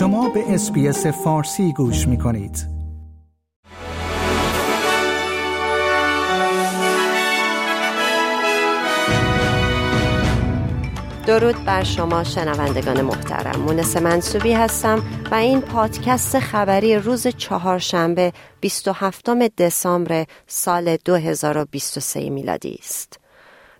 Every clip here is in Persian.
شما به اسپیس فارسی گوش می کنید. درود بر شما شنوندگان محترم مونس منصوبی هستم و این پادکست خبری روز چهارشنبه 27 دسامبر سال 2023 میلادی است.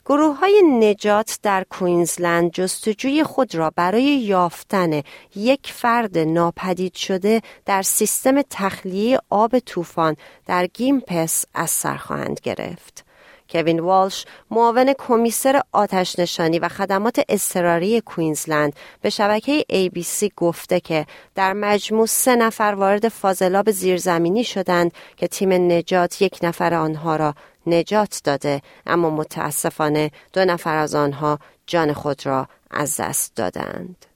گروه های نجات در کوینزلند جستجوی خود را برای یافتن یک فرد ناپدید شده در سیستم تخلیه آب طوفان در گیمپس از سر خواهند گرفت. کوین والش معاون کمیسر آتش نشانی و خدمات اضطراری کوینزلند به شبکه ABC گفته که در مجموع سه نفر وارد فاضلاب زیرزمینی شدند که تیم نجات یک نفر آنها را نجات داده اما متاسفانه دو نفر از آنها جان خود را از دست دادند.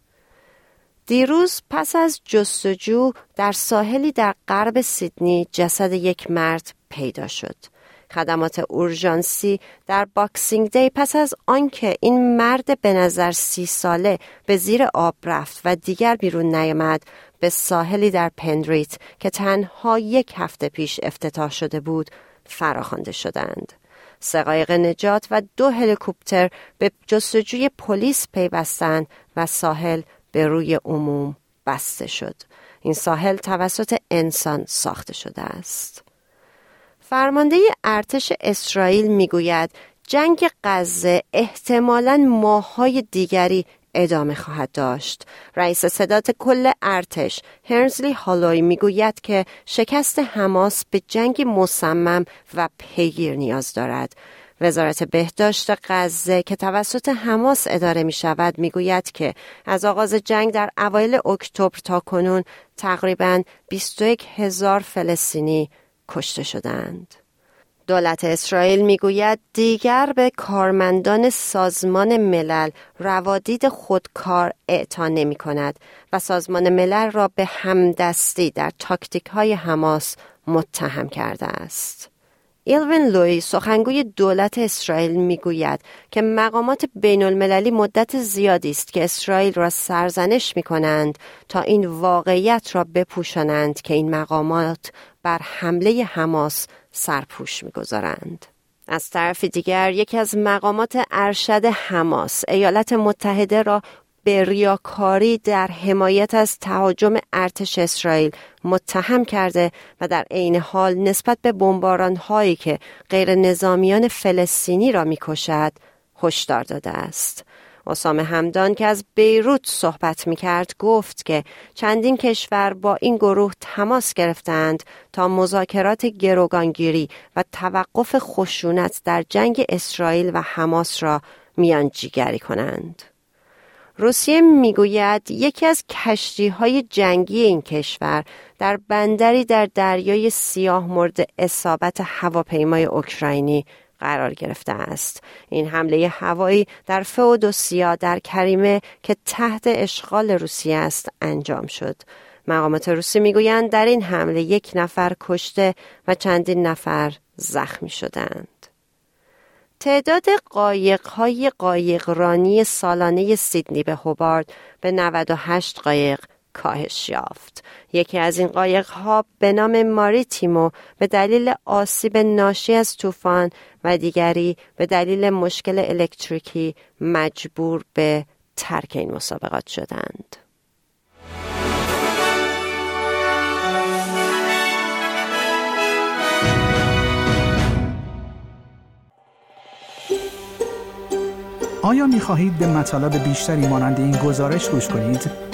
دیروز پس از جستجو در ساحلی در غرب سیدنی جسد یک مرد پیدا شد. خدمات اورژانسی در Boxing Day پس از آنکه این مرد به نظر سی ساله به زیر آب رفت و دیگر بیرون نیامد به ساحلی در پنریت که تنها یک هفته پیش افتتاح شده بود فراخوانده شدند. سقایق نجات و دو هلیکوپتر به جستجوی پلیس پیوستند و ساحل به روی عموم بسته شد. این ساحل توسط انسان ساخته شده است. فرمانده ارتش اسرائیل می‌گوید جنگ غزه احتمالا ماهای دیگری ادامه خواهد داشت. رئیس صدات کل ارتش هرنزلی هالوی می‌گوید که شکست حماس به جنگ مصمم و پیگیر نیاز دارد. وزارت بهداشت غزه که توسط حماس اداره می شود می گوید که از آغاز جنگ در اوایل اکتبر تا کنون تقریبا 21 هزار فلسطینی کشته شدند. دولت اسرائیل می‌گوید دیگر به کارمندان سازمان ملل روادید خودکار اعطا نمی کند و سازمان ملل را به همدستی در تاکتیک های حماس متهم کرده است. ایلوین لوی سخنگوی دولت اسرائیل می‌گوید که مقامات بین المللی مدت زیادی است که اسرائیل را سرزنش می کنند تا این واقعیت را بپوشانند که این مقامات بر حمله حماس سرپوش می‌گذارند. از طرف دیگر یکی از مقامات ارشد حماس ایالات متحده را به ریاکاری در حمایت از تهاجم ارتش اسرائیل متهم کرده و در عین حال نسبت به بمباران هایی که غیر نظامیان فلسطینی را می‌کشد هشدار داده است. اسام همدان که از بیروت صحبت می کرد گفت که چندین کشور با این گروه تماس گرفتند تا مذاکرات گروگانگیری و توقف خشونت در جنگ اسرائیل و حماس را میانجیگری کنند. روسیه می‌گوید یکی از کشتی های جنگی این کشور در بندری در دریای سیاه مورد اصابت هواپیمای اوکراینی قرار گرفته است. این حمله هوایی در فئودوسیا در کریمه که تحت اشغال روسیه است انجام شد. مقامات روسی می‌گویند در این حمله یک نفر کشته و چندین نفر زخمی شدند. تعداد قایق های قایقرانی سالانه سیدنی به هوبارد به 98 قایق کاهش یافت. یکی از این قایق ها به نام ماریتیمو به دلیل آسیب ناشی از طوفان و دیگری به دلیل مشکل الکتریکی مجبور به ترک این مسابقات شدند. آیا می خواهید به مطالب بیشتری مانند این گزارش گوش کنید؟